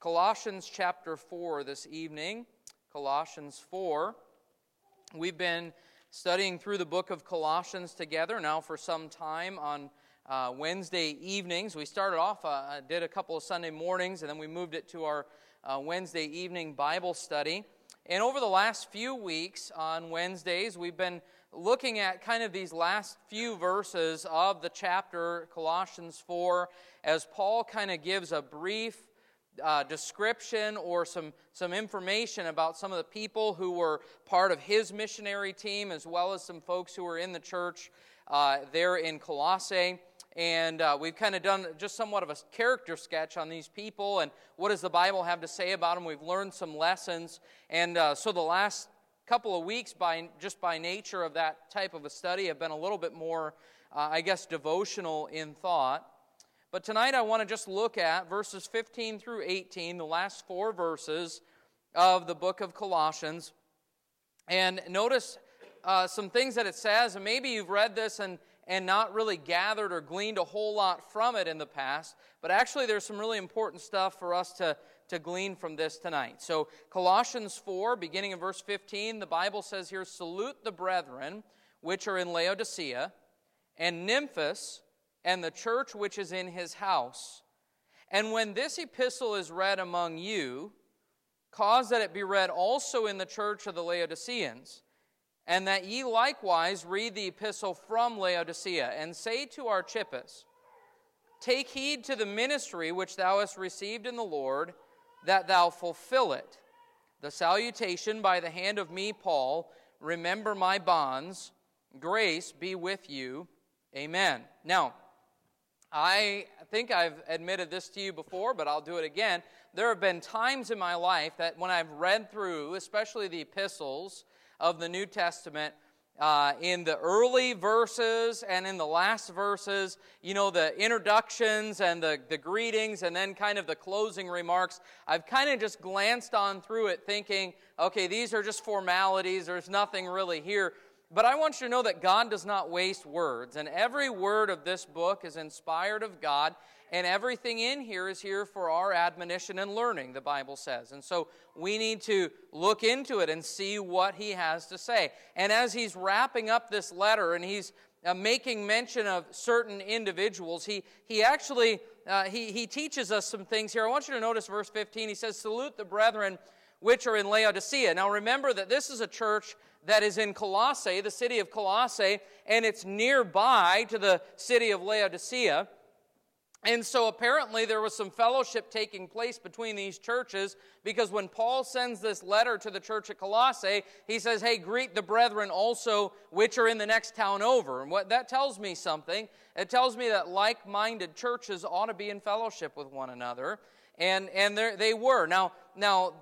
Colossians chapter 4 this evening. Colossians 4. We've been studying through the book of Colossians together now for some time on uh, Wednesday evenings. We started off, uh, did a couple of Sunday mornings, and then we moved it to our uh, Wednesday evening Bible study. And over the last few weeks on Wednesdays, we've been looking at kind of these last few verses of the chapter, Colossians 4, as Paul kind of gives a brief uh, description or some, some information about some of the people who were part of his missionary team, as well as some folks who were in the church uh, there in Colossae. And uh, we've kind of done just somewhat of a character sketch on these people and what does the Bible have to say about them. We've learned some lessons. And uh, so the last couple of weeks, by just by nature of that type of a study, have been a little bit more, uh, I guess, devotional in thought. But tonight I want to just look at verses 15 through 18, the last four verses of the book of Colossians. And notice uh, some things that it says, and maybe you've read this and, and not really gathered or gleaned a whole lot from it in the past, but actually there's some really important stuff for us to, to glean from this tonight. So, Colossians 4, beginning in verse 15, the Bible says here, Salute the brethren which are in Laodicea, and Nymphas, and the church which is in his house. And when this epistle is read among you, cause that it be read also in the church of the Laodiceans, and that ye likewise read the epistle from Laodicea, and say to Archippus, Take heed to the ministry which thou hast received in the Lord that thou fulfill it. The salutation by the hand of me, Paul, remember my bonds. Grace be with you. Amen. Now, I think I've admitted this to you before, but I'll do it again. There have been times in my life that when I've read through, especially the epistles of the New Testament, uh, in the early verses and in the last verses, you know, the introductions and the, the greetings and then kind of the closing remarks, I've kind of just glanced on through it thinking, okay, these are just formalities, there's nothing really here. But I want you to know that God does not waste words, and every word of this book is inspired of God, and everything in here is here for our admonition and learning, the Bible says. And so we need to look into it and see what he has to say. And as he's wrapping up this letter and he's uh, making mention of certain individuals, he, he actually uh, he, he teaches us some things here. I want you to notice verse 15. He says, Salute the brethren which are in Laodicea. Now remember that this is a church that is in Colossae, the city of Colossae, and it's nearby to the city of Laodicea. And so apparently there was some fellowship taking place between these churches because when Paul sends this letter to the church at Colossae, he says, Hey, greet the brethren also which are in the next town over. And what that tells me something, it tells me that like minded churches ought to be in fellowship with one another. And, and they were. Now, now,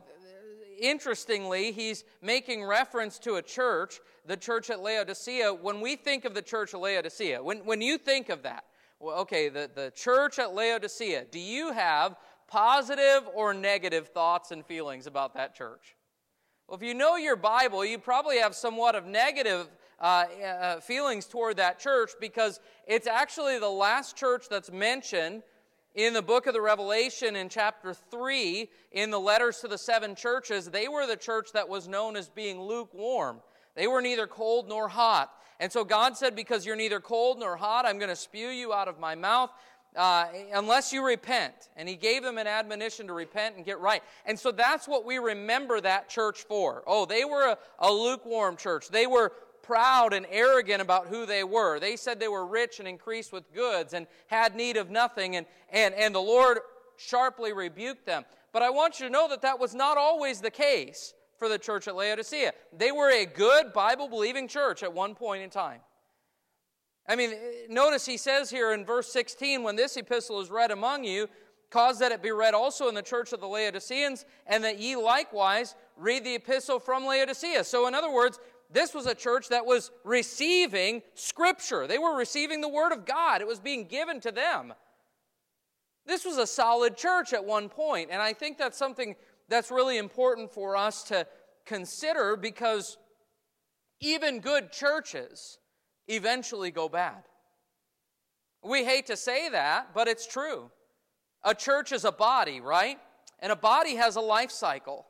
interestingly, he's making reference to a church, the church at Laodicea. When we think of the church at Laodicea, when, when you think of that, well, okay, the, the church at Laodicea, do you have positive or negative thoughts and feelings about that church? Well, if you know your Bible, you probably have somewhat of negative uh, uh, feelings toward that church because it's actually the last church that's mentioned in the book of the Revelation in chapter 3 in the letters to the seven churches. They were the church that was known as being lukewarm. They were neither cold nor hot. And so God said, Because you're neither cold nor hot, I'm going to spew you out of my mouth. Uh, unless you repent. And he gave them an admonition to repent and get right. And so that's what we remember that church for. Oh, they were a, a lukewarm church. They were proud and arrogant about who they were. They said they were rich and increased with goods and had need of nothing. And, and, and the Lord sharply rebuked them. But I want you to know that that was not always the case for the church at Laodicea. They were a good Bible believing church at one point in time. I mean, notice he says here in verse 16, when this epistle is read among you, cause that it be read also in the church of the Laodiceans, and that ye likewise read the epistle from Laodicea. So, in other words, this was a church that was receiving Scripture. They were receiving the Word of God, it was being given to them. This was a solid church at one point, and I think that's something that's really important for us to consider because even good churches eventually go bad. We hate to say that, but it's true. A church is a body, right? and a body has a life cycle.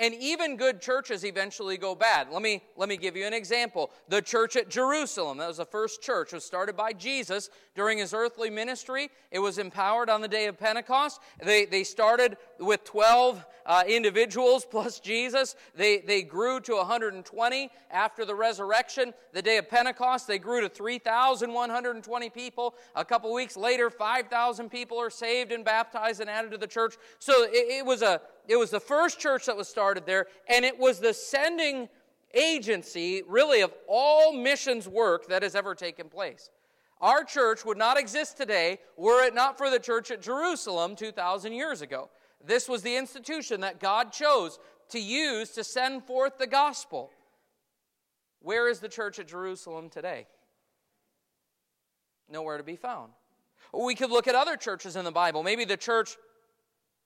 And even good churches eventually go bad. Let me, let me give you an example. The church at Jerusalem, that was the first church, was started by Jesus during his earthly ministry. It was empowered on the day of Pentecost. They, they started with 12 uh, individuals plus Jesus. They, they grew to 120 after the resurrection. The day of Pentecost, they grew to 3,120 people. A couple weeks later, 5,000 people are saved and baptized and added to the church. So it, it was a it was the first church that was started there, and it was the sending agency, really, of all missions work that has ever taken place. Our church would not exist today were it not for the church at Jerusalem 2,000 years ago. This was the institution that God chose to use to send forth the gospel. Where is the church at Jerusalem today? Nowhere to be found. We could look at other churches in the Bible. Maybe the church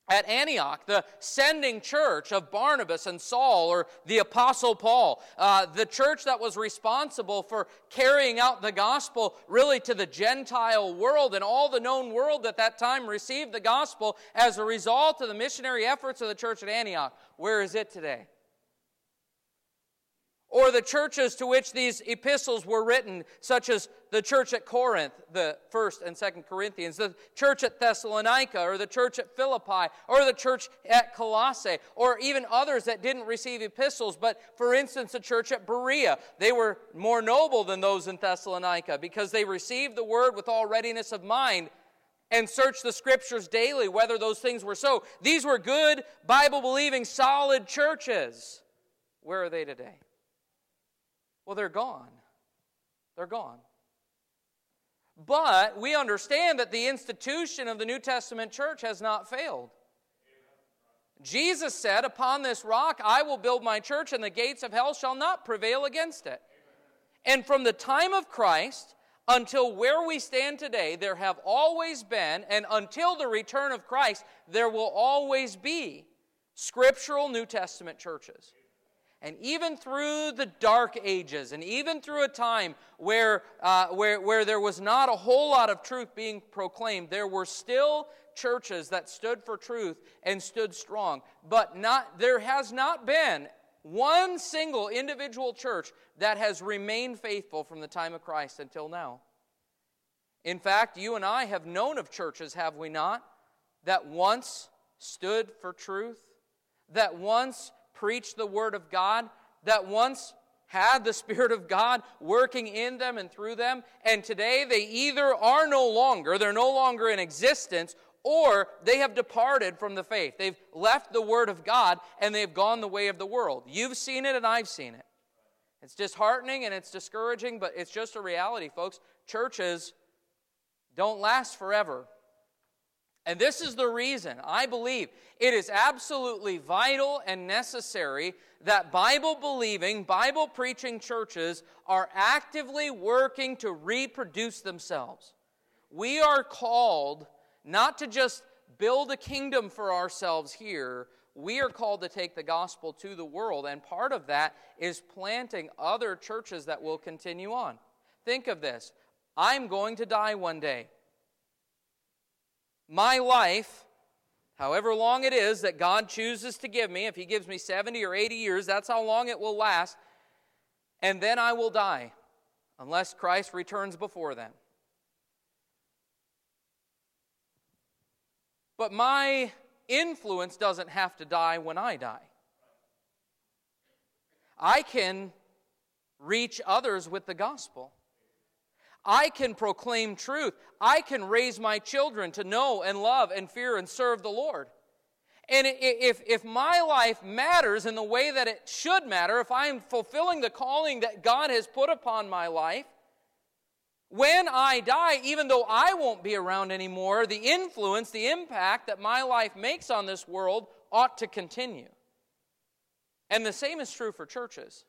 at Antioch, the sending church of Barnabas and Saul, or the Apostle Paul, uh, the church that was responsible for carrying out the gospel really to the Gentile world and all the known world at that time received the gospel as a result of the missionary efforts of the church at Antioch. Where is it today? Or the churches to which these epistles were written, such as the church at Corinth, the first and second Corinthians, the church at Thessalonica, or the church at Philippi, or the church at Colossae, or even others that didn't receive epistles, but for instance, the church at Berea. They were more noble than those in Thessalonica because they received the word with all readiness of mind and searched the scriptures daily whether those things were so. These were good, Bible believing, solid churches. Where are they today? Well, they're gone. They're gone. But we understand that the institution of the New Testament church has not failed. Jesus said, Upon this rock I will build my church, and the gates of hell shall not prevail against it. And from the time of Christ until where we stand today, there have always been, and until the return of Christ, there will always be scriptural New Testament churches. And even through the dark ages, and even through a time where, uh, where, where there was not a whole lot of truth being proclaimed, there were still churches that stood for truth and stood strong. But not, there has not been one single individual church that has remained faithful from the time of Christ until now. In fact, you and I have known of churches, have we not, that once stood for truth, that once preached the Word of God, that once had the Spirit of God working in them and through them, and today they either are no longer, they're no longer in existence, or they have departed from the faith. They've left the Word of God and they've gone the way of the world. You've seen it and I've seen it. It's disheartening and it's discouraging, but it's just a reality, folks. Churches don't last forever. And this is the reason I believe it is absolutely vital and necessary that Bible believing, Bible preaching churches are actively working to reproduce themselves. We are called not to just build a kingdom for ourselves here, we are called to take the gospel to the world. And part of that is planting other churches that will continue on. Think of this I'm going to die one day my life, however long it is that God chooses to give me, if He gives me 70 or 80 years, that's how long it will last, and then I will die unless Christ returns before then. But my influence doesn't have to die when I die. I can reach others with the gospel. I can proclaim truth. I can raise my children to know and love and fear and serve the Lord. And if, if my life matters in the way that it should matter, if I am fulfilling the calling that God has put upon my life, when I die, even though I won't be around anymore, the influence, the impact that my life makes on this world ought to continue. And the same is true for churches.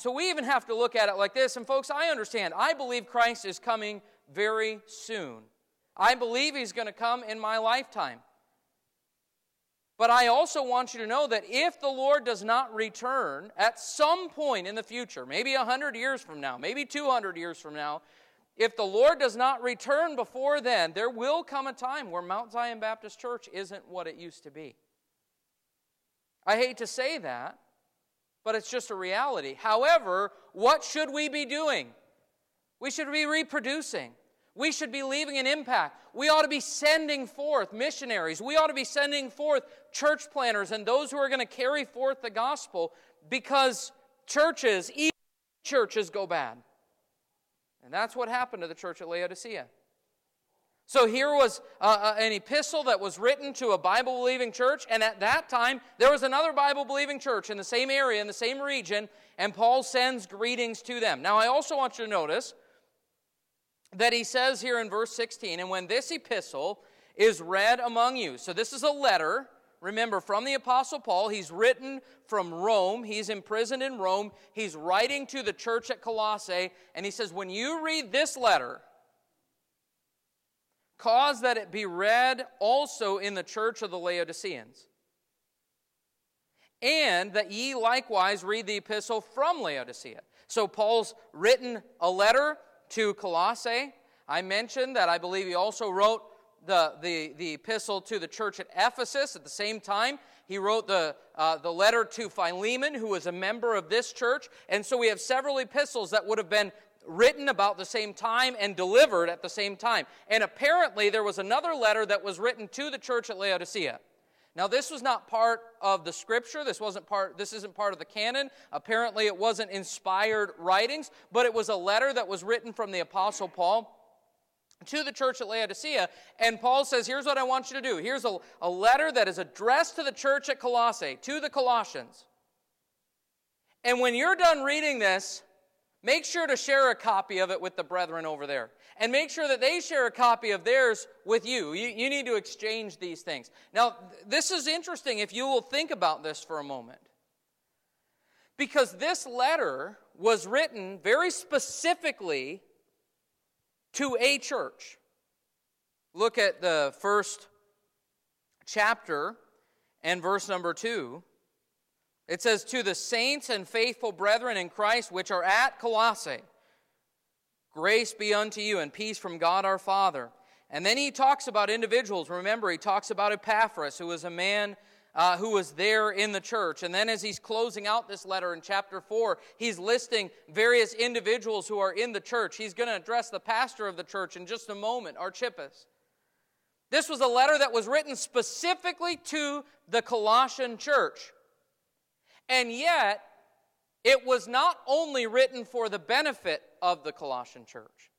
So we even have to look at it like this. And folks, I understand. I believe Christ is coming very soon. I believe he's going to come in my lifetime. But I also want you to know that if the Lord does not return at some point in the future, maybe 100 years from now, maybe 200 years from now, if the Lord does not return before then, there will come a time where Mount Zion Baptist Church isn't what it used to be. I hate to say that, but it's just a reality. However, what should we be doing? We should be reproducing. We should be leaving an impact. We ought to be sending forth missionaries. We ought to be sending forth church planters and those who are going to carry forth the gospel because churches, even churches, go bad. And that's what happened to the church at Laodicea. So here was uh, an epistle that was written to a Bible believing church, and at that time, there was another Bible believing church in the same area, in the same region, and Paul sends greetings to them. Now, I also want you to notice that he says here in verse 16, and when this epistle is read among you, so this is a letter Remember, from the Apostle Paul, he's written from Rome. He's imprisoned in Rome. He's writing to the church at Colossae, and he says, When you read this letter, cause that it be read also in the church of the Laodiceans. And that ye likewise read the epistle from Laodicea. So Paul's written a letter to Colossae. I mentioned that I believe he also wrote the, the, the epistle to the church at Ephesus at the same time. He wrote the, uh, the letter to Philemon, who was a member of this church. And so we have several epistles that would have been written about the same time and delivered at the same time. And apparently, there was another letter that was written to the church at Laodicea. Now, this was not part of the scripture. This wasn't part, this isn't part of the canon. Apparently, it wasn't inspired writings, but it was a letter that was written from the Apostle Paul to the church at Laodicea. And Paul says, Here's what I want you to do. Here's a, a letter that is addressed to the church at Colossae, to the Colossians. And when you're done reading this, make sure to share a copy of it with the brethren over there. And make sure that they share a copy of theirs with you. You, you need to exchange these things. Now, this is interesting if you will think about this for a moment. Because this letter was written very specifically to a church. Look at the first chapter and verse number two. It says, To the saints and faithful brethren in Christ which are at Colossae, grace be unto you and peace from God our Father. And then he talks about individuals. Remember, he talks about Epaphras, who was a man uh, who was there in the church. And then as he's closing out this letter in chapter 4, he's listing various individuals who are in the church. He's going to address the pastor of the church in just a moment, Archippus. This was a letter that was written specifically to the Colossian church. And yet, it was not only written for the benefit of the Colossian church.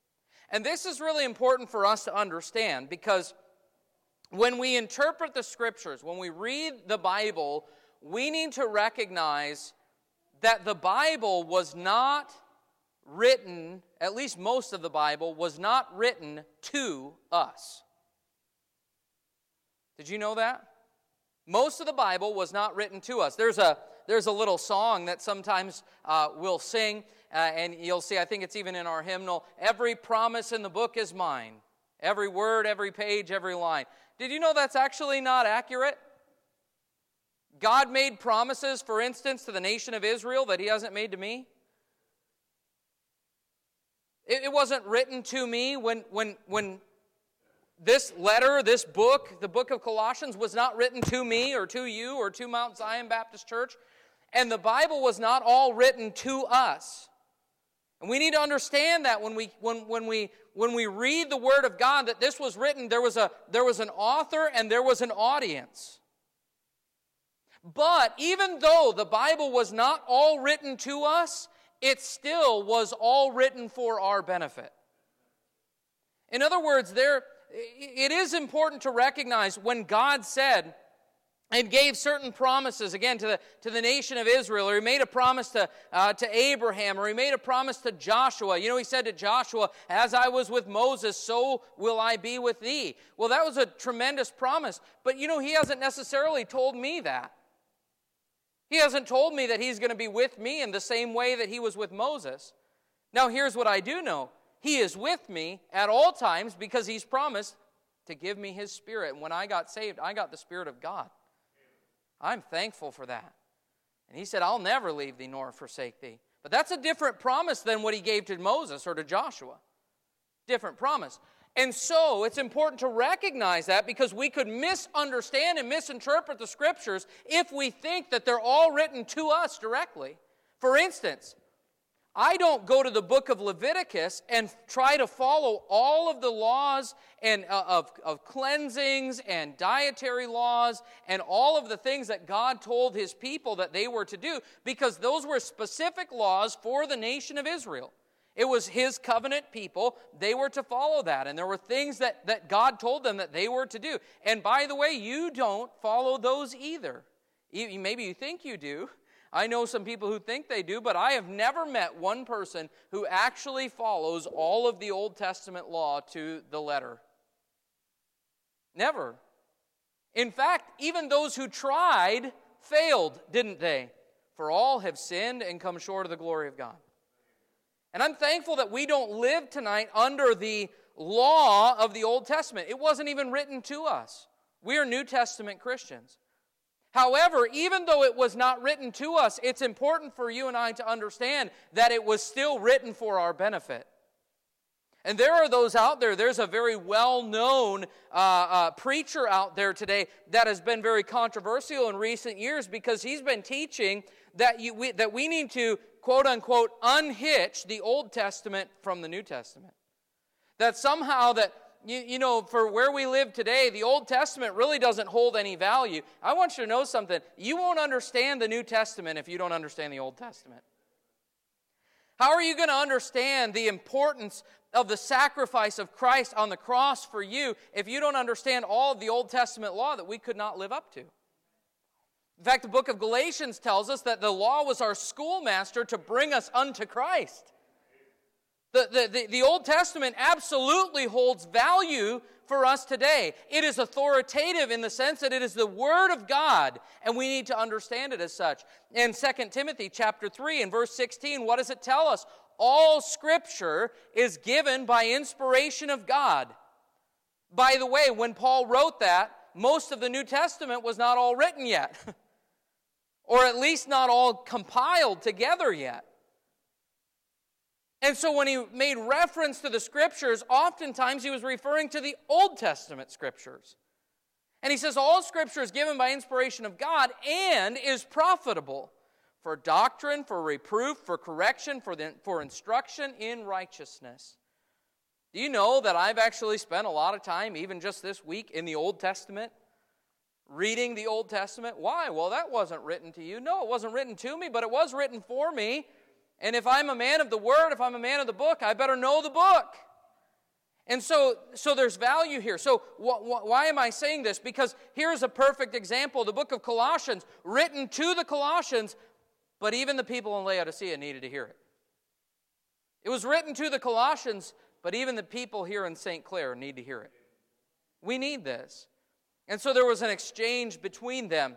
And this is really important for us to understand because when we interpret the scriptures, when we read the Bible, we need to recognize that the Bible was not written, at least most of the Bible, was not written to us. Did you know that? Most of the Bible was not written to us. There's a, there's a little song that sometimes uh, we'll sing, uh, and you'll see, I think it's even in our hymnal Every promise in the book is mine. Every word, every page, every line. Did you know that's actually not accurate? God made promises, for instance, to the nation of Israel that He hasn't made to me. It, wasn't written to me when, when, when this letter, this book, the book of Colossians, was not written to me or to you or to Mount Zion Baptist Church. And the Bible was not all written to us. And we need to understand that when we, when, when we when we read the Word of God that this was written, there was, a, there was an author and there was an audience. But even though the Bible was not all written to us, it still was all written for our benefit. In other words, there, it is important to recognize when God said, and gave certain promises again to the, to the nation of Israel, or he made a promise to, uh, to Abraham, or he made a promise to Joshua. You know, he said to Joshua, As I was with Moses, so will I be with thee. Well, that was a tremendous promise, but you know, he hasn't necessarily told me that. He hasn't told me that he's going to be with me in the same way that he was with Moses. Now, here's what I do know He is with me at all times because he's promised to give me his spirit. And when I got saved, I got the spirit of God. I'm thankful for that. And he said, I'll never leave thee nor forsake thee. But that's a different promise than what he gave to Moses or to Joshua. different promise. And so it's important to recognize that because we could misunderstand and misinterpret the scriptures if we think that they're all written to us directly. For instance, I don't go to the book of Leviticus and try to follow all of the laws and uh, of, of cleansings and dietary laws and all of the things that God told his people that they were to do because those were specific laws for the nation of Israel. It was his covenant people. They were to follow that. And there were things that, that God told them that they were to do. And by the way, you don't follow those either. Maybe you think you do. I know some people who think they do, but I have never met one person who actually follows all of the Old Testament law to the letter. Never. In fact, even those who tried failed, didn't they? For all have sinned and come short of the glory of God. And I'm thankful that we don't live tonight under the law of the Old Testament. It wasn't even written to us. We are New Testament Christians. However, even though it was not written to us, it's important for you and I to understand that it was still written for our benefit. And there are those out there, there's a very well known uh, uh, preacher out there today that has been very controversial in recent years because he's been teaching that, you, we, that we need to quote unquote, unhitch the Old Testament from the New Testament. That somehow that, you, you know, for where we live today, the Old Testament really doesn't hold any value. I want you to know something. You won't understand the New Testament if you don't understand the Old Testament. How are you going to understand the importance of the sacrifice of Christ on the cross for you if you don't understand all of the Old Testament law that we could not live up to? In fact, the book of Galatians tells us that the law was our schoolmaster to bring us unto Christ. The, the, the, the, Old Testament absolutely holds value for us today. It is authoritative in the sense that it is the Word of God, and we need to understand it as such. In 2 Timothy chapter 3 and verse 16, what does it tell us? All Scripture is given by inspiration of God. By the way, when Paul wrote that, most of the New Testament was not all written yet. or at least not all compiled together yet. And so when he made reference to the scriptures, oftentimes he was referring to the Old Testament scriptures. And he says, All scripture is given by inspiration of God and is profitable for doctrine, for reproof, for correction, for, the, for instruction in righteousness. Do you know that I've actually spent a lot of time, even just this week, in the Old Testament? reading the Old Testament. Why? Well, that wasn't written to you. No, it wasn't written to me, but it was written for me. And if I'm a man of the Word, if I'm a man of the book, I better know the book. And so, so there's value here. So, wh- wh- why am I saying this? Because here's a perfect example the book of Colossians, written to the Colossians, but even the people in Laodicea needed to hear it. It was written to the Colossians, but even the people here in St. Clair need to hear it. We need this. And so there was an exchange between them,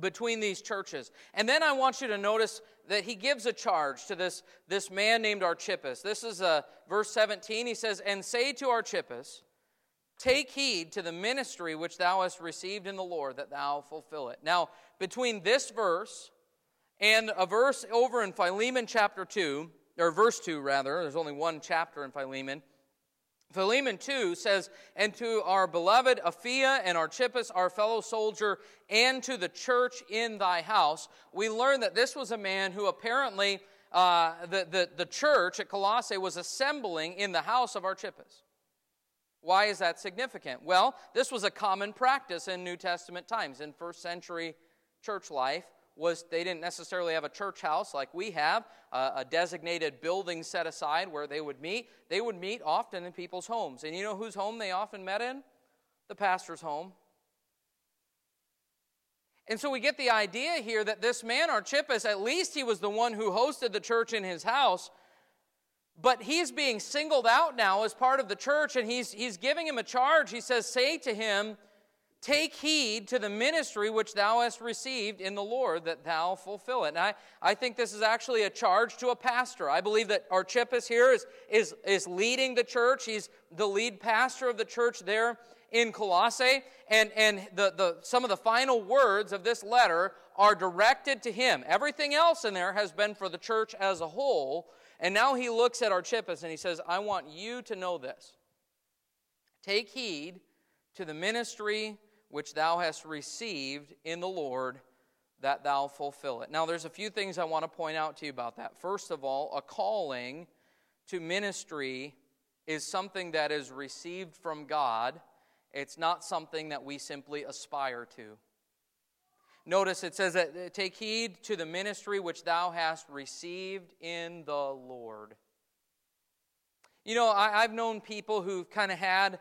between these churches. And then I want you to notice that he gives a charge to this, this man named Archippus. This is uh, verse 17. He says, And say to Archippus, Take heed to the ministry which thou hast received in the Lord, that thou fulfill it. Now, between this verse and a verse over in Philemon chapter 2, or verse 2 rather, there's only one chapter in Philemon. Philemon 2 says, And to our beloved Apphia and Archippus, our fellow soldier, and to the church in thy house, we learn that this was a man who apparently, uh, the, the, the church at Colossae was assembling in the house of Archippus. Why is that significant? Well, this was a common practice in New Testament times, in first century church life was they didn't necessarily have a church house like we have, uh, a designated building set aside where they would meet. They would meet often in people's homes. And you know whose home they often met in? The pastor's home. And so we get the idea here that this man, Archippus, at least he was the one who hosted the church in his house, but he's being singled out now as part of the church, and he's, he's giving him a charge. He says, Say to him, Take heed to the ministry which thou hast received in the Lord, that thou fulfill it. And I, I think this is actually a charge to a pastor. I believe that Archippus here is, is, is leading the church. He's the lead pastor of the church there in Colossae. And, and the, the, some of the final words of this letter are directed to him. Everything else in there has been for the church as a whole. And now he looks at Archippus and he says, I want you to know this. Take heed to the ministry which thou hast received in the Lord, that thou fulfill it. Now, there's a few things I want to point out to you about that. First of all, a calling to ministry is something that is received from God, it's not something that we simply aspire to. Notice it says that take heed to the ministry which thou hast received in the Lord. You know, I, have known people who've kind of had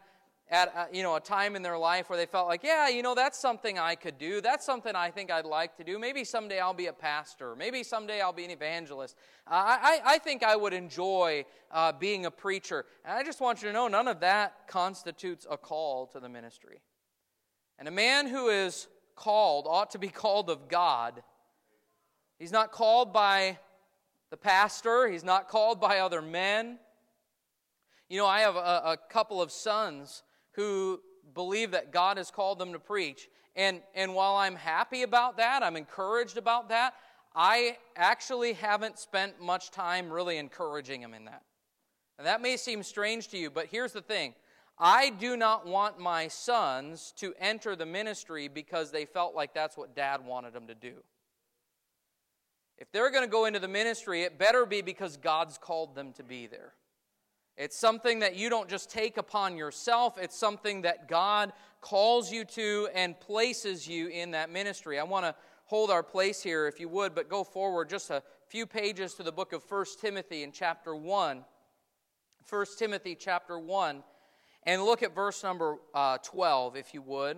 at a, uh, you know a time in their life where they felt like yeah you know that's something i could do. That's something i think i'd like to do. Maybe someday i'll be a pastor. Maybe someday i'll be an evangelist. Uh, I, I think i would enjoy uh, being a preacher. And i just want you to know none of that constitutes a call to the ministry. And a man who is called ought to be called of God. He's not called by the pastor, he's not called by other men. You know, I have a, a couple of sons who believe that God has called them to preach. And, and while I'm happy about that, I'm encouraged about that, I actually haven't spent much time really encouraging them in that. And that may seem strange to you, but here's the thing I do not want my sons to enter the ministry because they felt like that's what dad wanted them to do. If they're going to go into the ministry, it better be because God's called them to be there. It's something that you don't just take upon yourself, it's something that God calls you to and places you in that ministry. I want to hold our place here, if you would, but go forward just a few pages to the book of 1 Timothy in chapter 1. 1 Timothy chapter 1. And look at verse number uh, 12, if you would.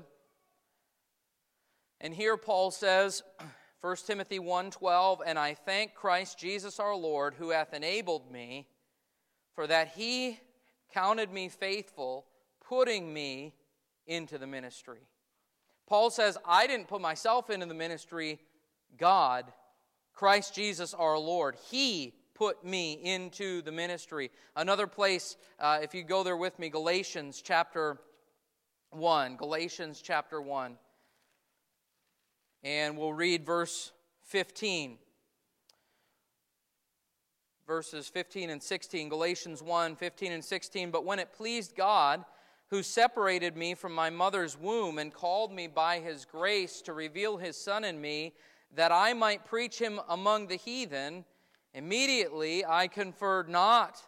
And here Paul says, 1 Timothy 1:12, and I thank Christ Jesus our Lord, who hath enabled me, for that he counted me faithful, putting me into the ministry. Paul says, I didn't put myself into the ministry, God, Christ Jesus our Lord. He put me into the ministry. Another place, uh, if you go there with me, Galatians chapter 1. Galatians chapter 1. And we'll read verse 15. Verses 15 and 16. Galatians 1 15 and 16. But when it pleased God, who separated me from my mother's womb and called me by his grace to reveal his Son in me, that I might preach him among the heathen, Immediately I conferred not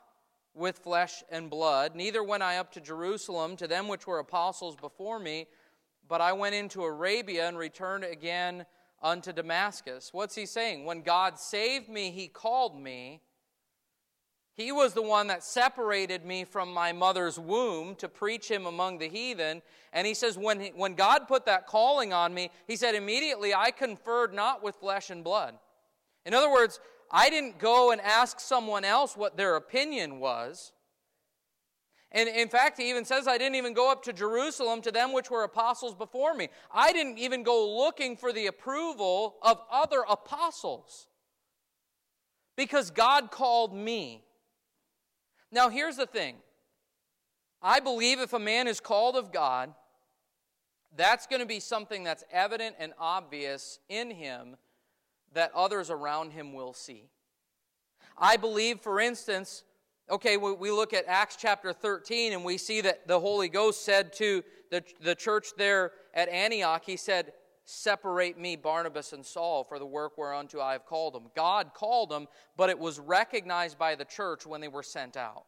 with flesh and blood, neither went I up to Jerusalem to them which were apostles before me, but I went into Arabia and returned again unto Damascus. What's he saying? When God saved me, he called me. He was the one that separated me from my mother's womb to preach him among the heathen. And he says, when, he, when God put that calling on me, he said, immediately I conferred not with flesh and blood. In other words, I didn't go and ask someone else what their opinion was. And in fact, he even says, I didn't even go up to Jerusalem to them which were apostles before me. I didn't even go looking for the approval of other apostles because God called me. Now, here's the thing I believe if a man is called of God, that's going to be something that's evident and obvious in him that others around him will see. I believe, for instance, okay, we look at Acts chapter 13 and we see that the Holy Ghost said to the, the church there at Antioch, He said, Separate me, Barnabas and Saul, for the work whereunto I have called them. God called them, but it was recognized by the church when they were sent out.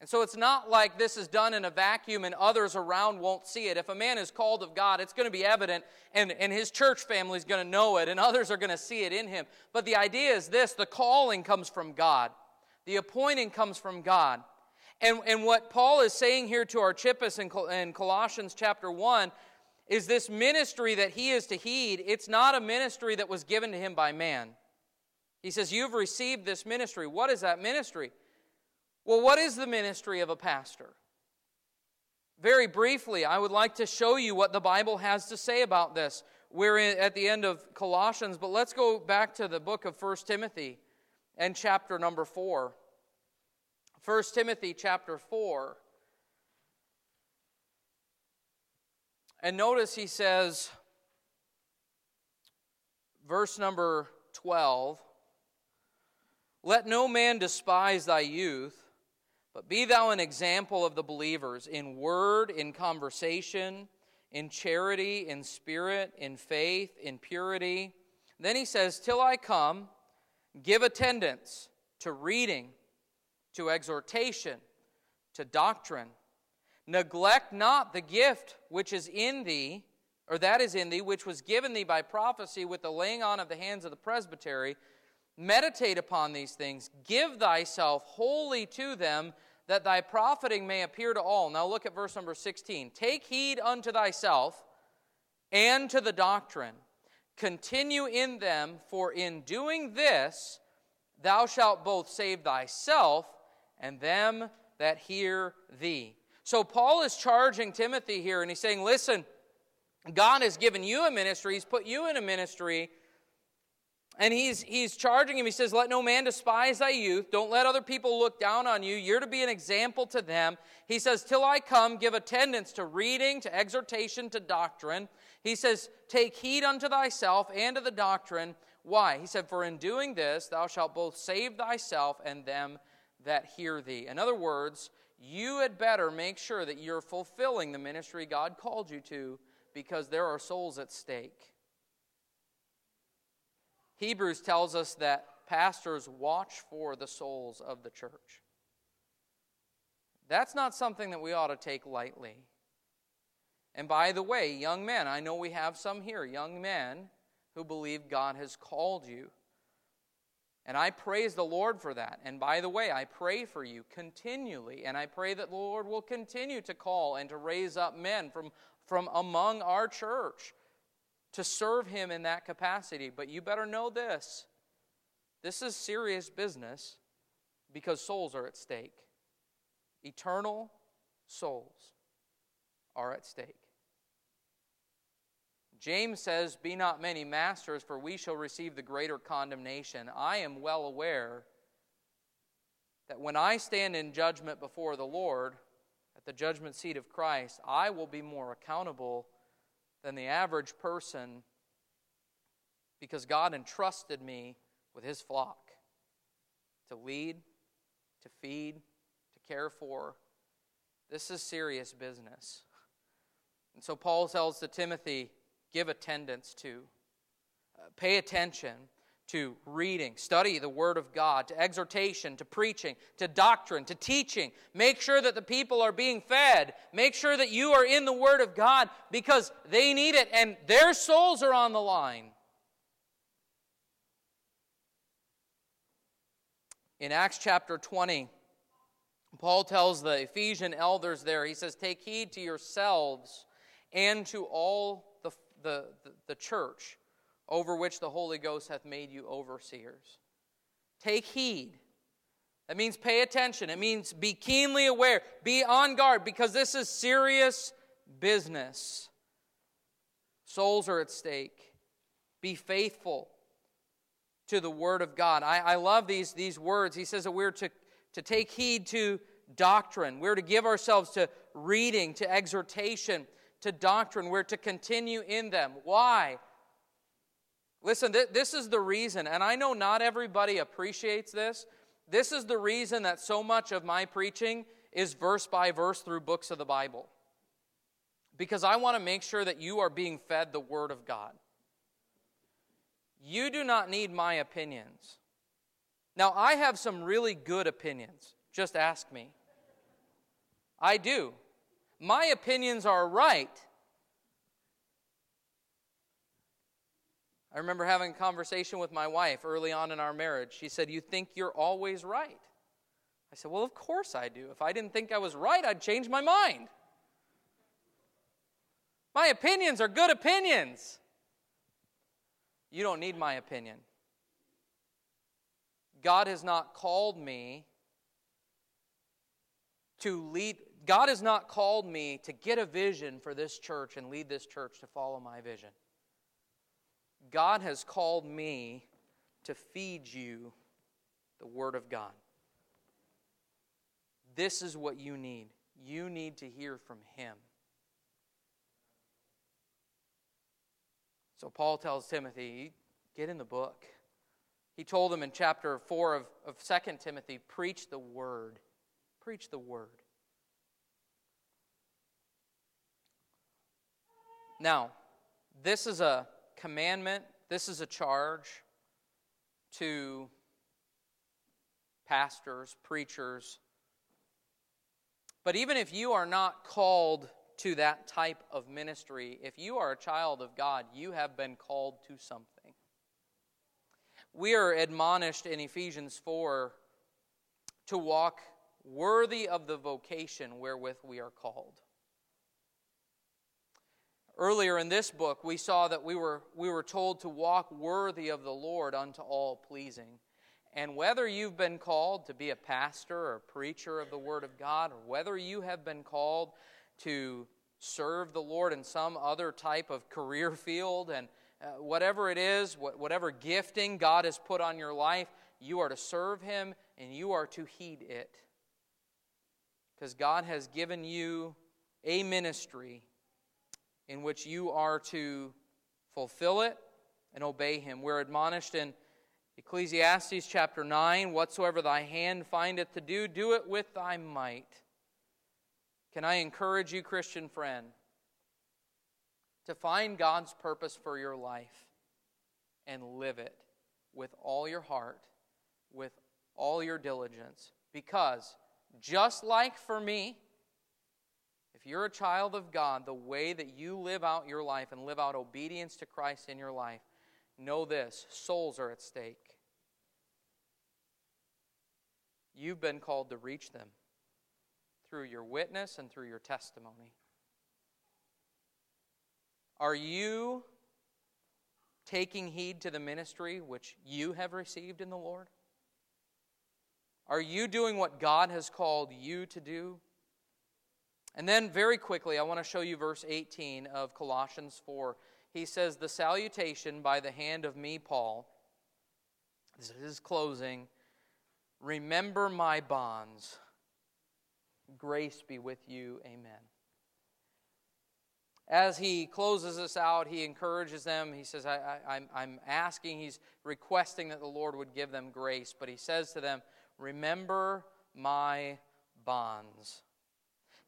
And so it's not like this is done in a vacuum and others around won't see it. If a man is called of God, it's going to be evident, and, and his church family is going to know it, and others are going to see it in him. But the idea is this the calling comes from God, the appointing comes from God. And, and what Paul is saying here to Archippus in, in Colossians chapter 1 is this ministry that he is to heed, it's not a ministry that was given to him by man. He says, You've received this ministry. What is that ministry? Well, what is the ministry of a pastor? Very briefly, I would like to show you what the Bible has to say about this. We're at the end of Colossians, but let's go back to the book of 1 Timothy and chapter number 4. 1 Timothy chapter 4. And notice he says, verse number 12 Let no man despise thy youth, but be thou an example of the believers in word, in conversation, in charity, in spirit, in faith, in purity. Then he says, Till I come, give attendance to reading, to exhortation, to doctrine. Neglect not the gift which is in thee, or that is in thee, which was given thee by prophecy with the laying on of the hands of the presbytery. Meditate upon these things. Give thyself wholly to them, that thy profiting may appear to all. Now look at verse number 16. Take heed unto thyself and to the doctrine. Continue in them, for in doing this thou shalt both save thyself and them that hear thee. So Paul is charging Timothy here, and he's saying, Listen, God has given you a ministry, He's put you in a ministry and he's, he's charging him. He says, Let no man despise thy youth. Don't let other people look down on you. You're to be an example to them. He says, Till I come, give attendance to reading, to exhortation, to doctrine. He says, Take heed unto thyself and to the doctrine. Why? He said, For in doing this, thou shalt both save thyself and them that hear thee. In other words, you had better make sure that you're fulfilling the ministry God called you to because there are souls at stake. Hebrews tells us that pastors watch for the souls of the church. That's not something that we ought to take lightly. And by the way, young men, I know we have some here, young men who believe God has called you. And I praise the Lord for that. And by the way, I pray for you continually. And I pray that the Lord will continue to call and to raise up men from, from among our church to serve Him in that capacity. But you better know this this is serious business because souls are at stake. Eternal souls are at stake. James says, Be not many masters, for we shall receive the greater condemnation. I am well aware that when I stand in judgment before the Lord, at the judgment seat of Christ, I will be more accountable than the average person because God entrusted me with His flock to lead, to feed, to care for. This is serious business. And so Paul tells to Timothy give attendance to, uh, pay attention to reading, study the Word of God, to exhortation, to preaching, to doctrine, to teaching. Make sure that the people are being fed. Make sure that you are in the Word of God because they need it and their souls are on the line. In Acts chapter 20, Paul tells the Ephesian elders there, he says, Take heed to yourselves and to all the, the, church over which the Holy Ghost hath made you overseers. Take heed. That means pay attention. It means be keenly aware, be on guard, because this is serious business. Souls are at stake. Be faithful to the Word of God. I, I love these, these words. He says that we're to, to take heed to doctrine, we're to give ourselves to reading, to exhortation, to doctrine. We're to continue in them. Why? Listen, th- this is the reason, and I know not everybody appreciates this. This is the reason that so much of my preaching is verse by verse through books of the Bible. Because I want to make sure that you are being fed the Word of God. You do not need my opinions. Now, I have some really good opinions. Just ask me. I do. My opinions are right I remember having a conversation with my wife early on in our marriage. She said, You think you're always right? I said, Well, of course I do. If I didn't think I was right, I'd change my mind. My opinions are good opinions. You don't need my opinion. God has not called me to lead. God has not called me to get a vision for this church and lead this church to follow my vision. God has called me to feed you the Word of God. This is what you need. You need to hear from Him. So Paul tells Timothy, get in the book. He told them in chapter 4 of, of 2 Timothy preach the word. Preach the word. Now, this is a commandment, this is a charge to pastors, preachers. But even if you are not called to that type of ministry, if you are a child of God, you have been called to something. We are admonished in Ephesians 4 to walk worthy of the vocation wherewith we are called. Earlier in this book, we saw that we were, we were told to walk worthy of the Lord unto all pleasing. And whether you've been called to be a pastor or a preacher of the Word of God, or whether you have been called to serve the Lord in some other type of career field, and uh, whatever it is, whatever gifting God has put on your life, you are to serve Him and you are to heed it. Because God has given you a ministry in which you are to fulfill it and obey him. We're admonished in Ecclesiastes chapter 9 whatsoever thy hand findeth to do, do it with thy might. Can I encourage you, Christian friend, to find God's purpose for your life and live it with all your heart, with all your diligence? Because just like for me, if you're a child of God, the way that you live out your life and live out obedience to Christ in your life, know this souls are at stake. You've been called to reach them through your witness and through your testimony. Are you taking heed to the ministry which you have received in the Lord? Are you doing what God has called you to do? And then, very quickly, I want to show you verse 18 of Colossians 4. He says, The salutation by the hand of me, Paul. This is his closing. Remember my bonds. Grace be with you. Amen. As he closes this out, he encourages them. He says, I, I'm asking, he's requesting that the Lord would give them grace, but he says to them, Remember my bonds.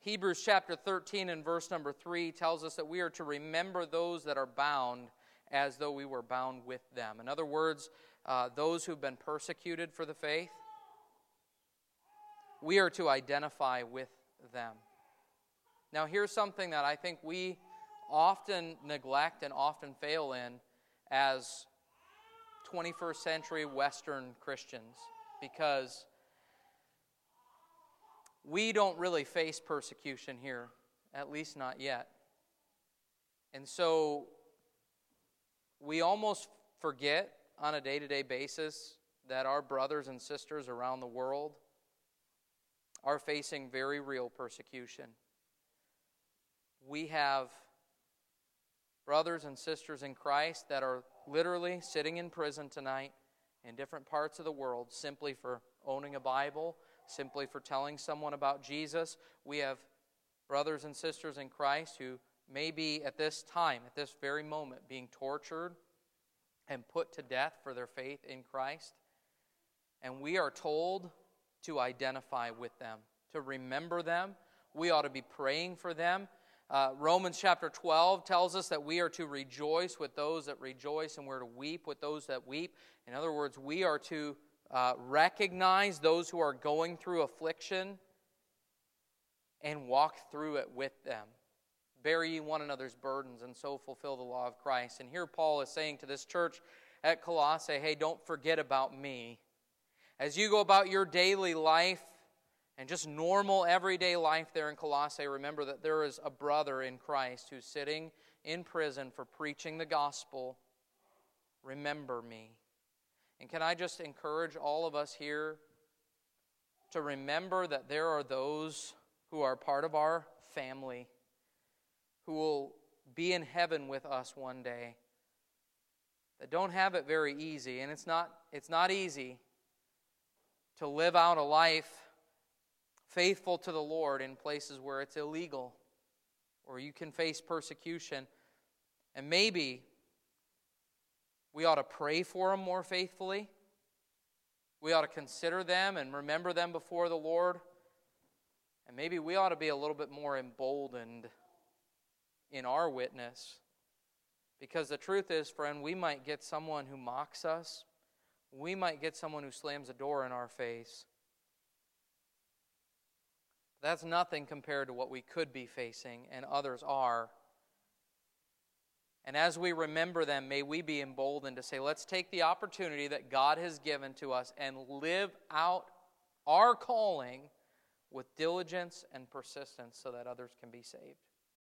Hebrews chapter 13 and verse number 3 tells us that we are to remember those that are bound as though we were bound with them. In other words, uh, those who've been persecuted for the faith, we are to identify with them. Now, here's something that I think we often neglect and often fail in as 21st century Western Christians because we don't really face persecution here, at least not yet. And so we almost forget on a day to day basis that our brothers and sisters around the world are facing very real persecution. We have brothers and sisters in Christ that are literally sitting in prison tonight in different parts of the world simply for owning a Bible simply for telling someone about Jesus. We have brothers and sisters in Christ who may be at this time, at this very moment, being tortured and put to death for their faith in Christ. And we are told to identify with them, to remember them. We ought to be praying for them. Uh, Romans chapter 12 tells us that we are to rejoice with those that rejoice and we're to weep with those that weep. In other words, we are to uh, recognize those who are going through affliction and walk through it with them. Bear one another's burdens and so fulfill the law of Christ. And here Paul is saying to this church at Colossae, hey, don't forget about me. As you go about your daily life and just normal everyday life there in Colossae, remember that there is a brother in Christ who's sitting in prison for preaching the gospel. Remember me. And can I just encourage all of us here to remember that there are those who are part of our family who will be in heaven with us one day that don't have it very easy. And it's not it's not easy to live out a life faithful to the Lord in places where it's illegal or you can face persecution. And maybe we ought to pray for them more faithfully We ought to consider them and remember them before the Lord. And maybe we ought to be a little bit more emboldened in our witness. Because the truth is, friend, we might get someone who mocks us, we might get someone who slams a door in our face. That's nothing compared to what we could be facing, and others are. And as we remember them, may we be emboldened to say, let's take the opportunity that God has given to us and live out our calling with diligence and persistence so that others can be saved.